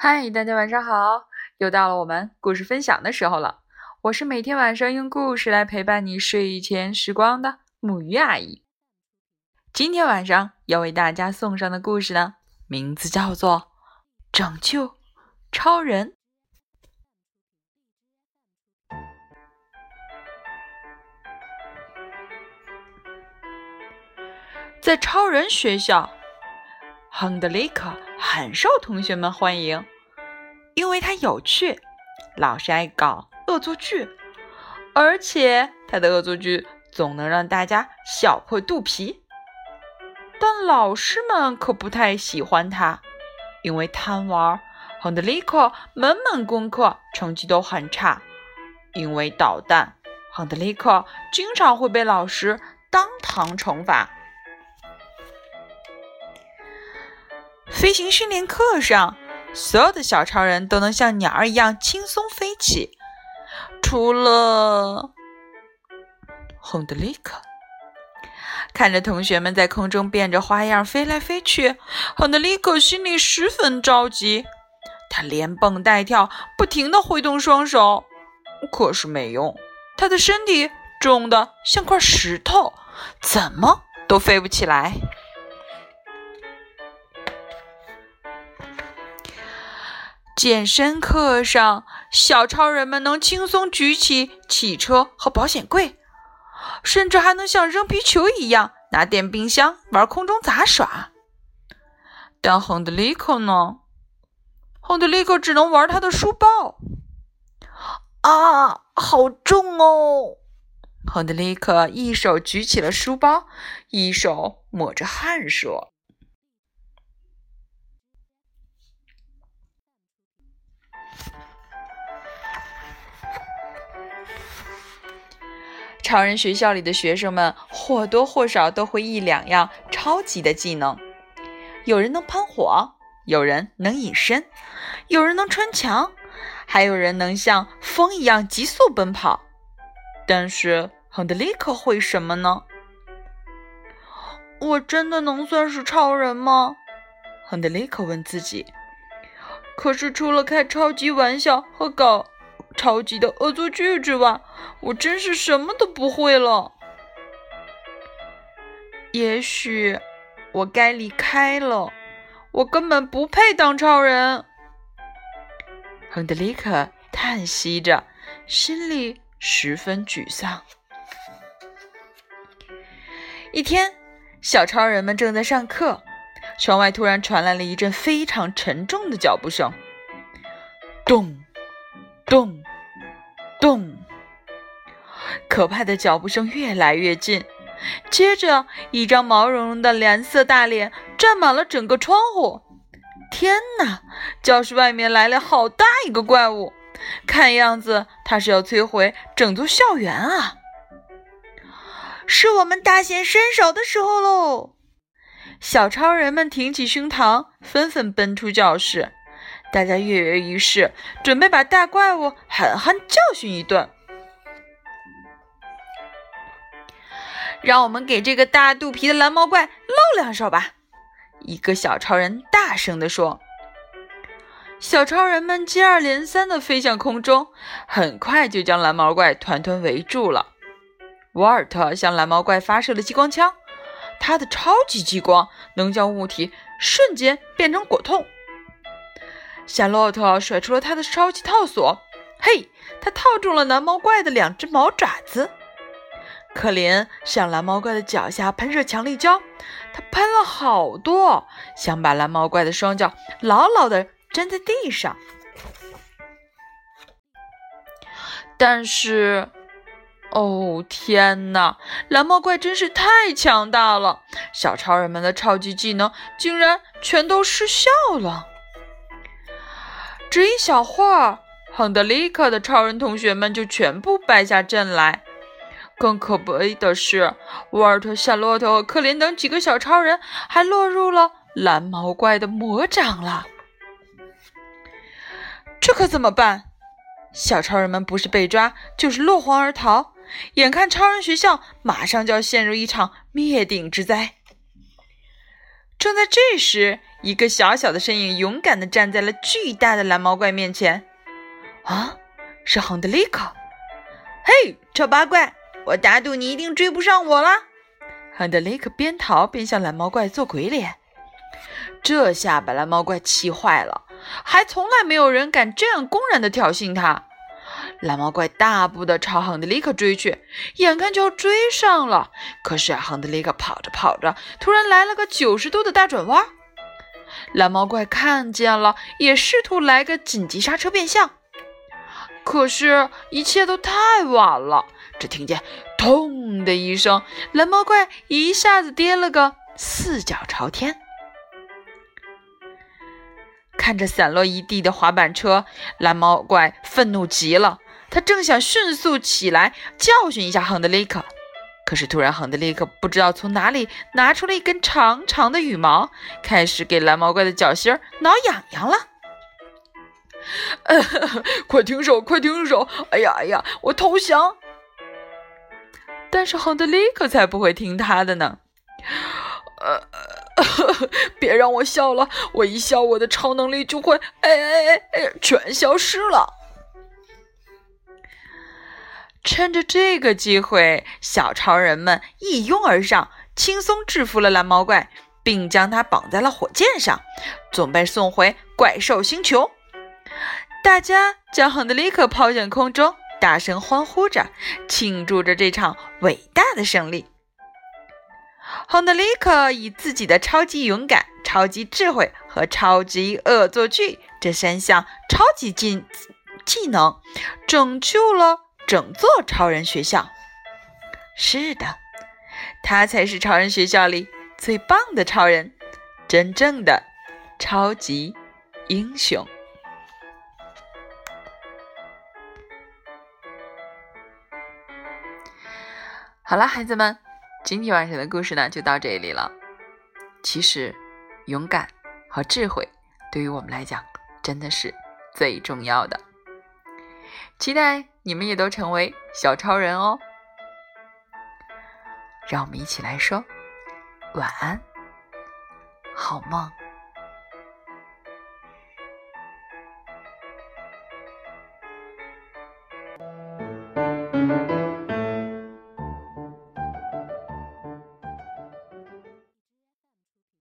嗨，大家晚上好！又到了我们故事分享的时候了。我是每天晚上用故事来陪伴你睡前时光的木鱼阿姨。今天晚上要为大家送上的故事呢，名字叫做《拯救超人》。在超人学校。亨德利克很受同学们欢迎，因为他有趣，老是爱搞恶作剧，而且他的恶作剧总能让大家笑破肚皮。但老师们可不太喜欢他，因为贪玩。亨德利克门门功课成绩都很差，因为捣蛋，亨德利克经常会被老师当堂惩罚。飞行训练课上，所有的小超人都能像鸟儿一样轻松飞起，除了亨德利克。看着同学们在空中变着花样飞来飞去，亨德利克心里十分着急。他连蹦带跳，不停地挥动双手，可是没用。他的身体重的像块石头，怎么都飞不起来。健身课上，小超人们能轻松举起汽车和保险柜，甚至还能像扔皮球一样拿电冰箱玩空中杂耍。但亨德利克呢？亨德利克只能玩他的书包。啊，好重哦！亨德利克一手举起了书包，一手抹着汗说。超人学校里的学生们或多或少都会一两样超级的技能，有人能喷火，有人能隐身，有人能穿墙，还有人能像风一样急速奔跑。但是亨德利克会什么呢？我真的能算是超人吗？亨德利克问自己。可是除了开超级玩笑和搞。超级的恶作剧之外，我真是什么都不会了。也许我该离开了，我根本不配当超人。亨德里克叹息着，心里十分沮丧。一天，小超人们正在上课，窗外突然传来了一阵非常沉重的脚步声，咚，咚。咚！可怕的脚步声越来越近，接着一张毛茸茸的蓝色大脸占满了整个窗户。天哪！教室外面来了好大一个怪物，看样子他是要摧毁整座校园啊！是我们大显身手的时候喽！小超人们挺起胸膛，纷纷奔出教室。大家跃跃欲试，准备把大怪物狠狠教训一顿。让我们给这个大肚皮的蓝毛怪露两手吧！一个小超人大声地说。小超人们接二连三地飞向空中，很快就将蓝毛怪团团围住了。沃尔特向蓝毛怪发射了激光枪，他的超级激光能将物体瞬间变成果冻。夏洛特甩出了他的超级套索，嘿，他套中了蓝毛怪的两只毛爪子。克林向蓝毛怪的脚下喷射强力胶，他喷了好多，想把蓝毛怪的双脚牢牢地粘在地上。但是，哦天哪，蓝毛怪真是太强大了，小超人们的超级技能竟然全都失效了。只一小会儿，亨德里克的超人同学们就全部败下阵来。更可悲的是，沃尔特、夏洛特和克林等几个小超人还落入了蓝毛怪的魔掌了。这可怎么办？小超人们不是被抓，就是落荒而逃。眼看超人学校马上就要陷入一场灭顶之灾。正在这时，一个小小的身影勇敢地站在了巨大的蓝毛怪面前。啊，是亨德利克！嘿，丑八怪，我打赌你一定追不上我了！亨德利克边逃边向蓝毛怪做鬼脸，这下把蓝毛怪气坏了。还从来没有人敢这样公然地挑衅他。蓝毛怪大步地朝亨德利克追去，眼看就要追上了。可是亨德利克跑着跑着，突然来了个九十度的大转弯。蓝毛怪看见了，也试图来个紧急刹车变向。可是，一切都太晚了。只听见“咚”的一声，蓝毛怪一下子跌了个四脚朝天。看着散落一地的滑板车，蓝毛怪愤怒极了。他正想迅速起来教训一下亨德利克，可是突然亨德利克不知道从哪里拿出了一根长长的羽毛，开始给蓝毛怪的脚心挠痒痒了。快停手！快停手！哎呀哎呀，我投降！但是亨德利克才不会听他的呢。呃。别让我笑了，我一笑，我的超能力就会哎哎哎哎全消失了。趁着这个机会，小超人们一拥而上，轻松制服了蓝毛怪，并将它绑在了火箭上，准备送回怪兽星球。大家将亨德里克抛向空中，大声欢呼着，庆祝着这场伟大的胜利。亨德里克以自己的超级勇敢、超级智慧和超级恶作剧这三项超级技技能，拯救了整座超人学校。是的，他才是超人学校里最棒的超人，真正的超级英雄。好了，孩子们。今天晚上的故事呢，就到这里了。其实，勇敢和智慧对于我们来讲，真的是最重要的。期待你们也都成为小超人哦！让我们一起来说晚安，好梦。